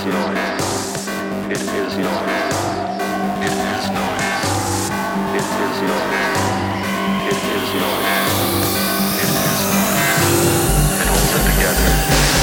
is noise. It is noise. It is noise. It is noise. It is noise. It is noise. It holds it together.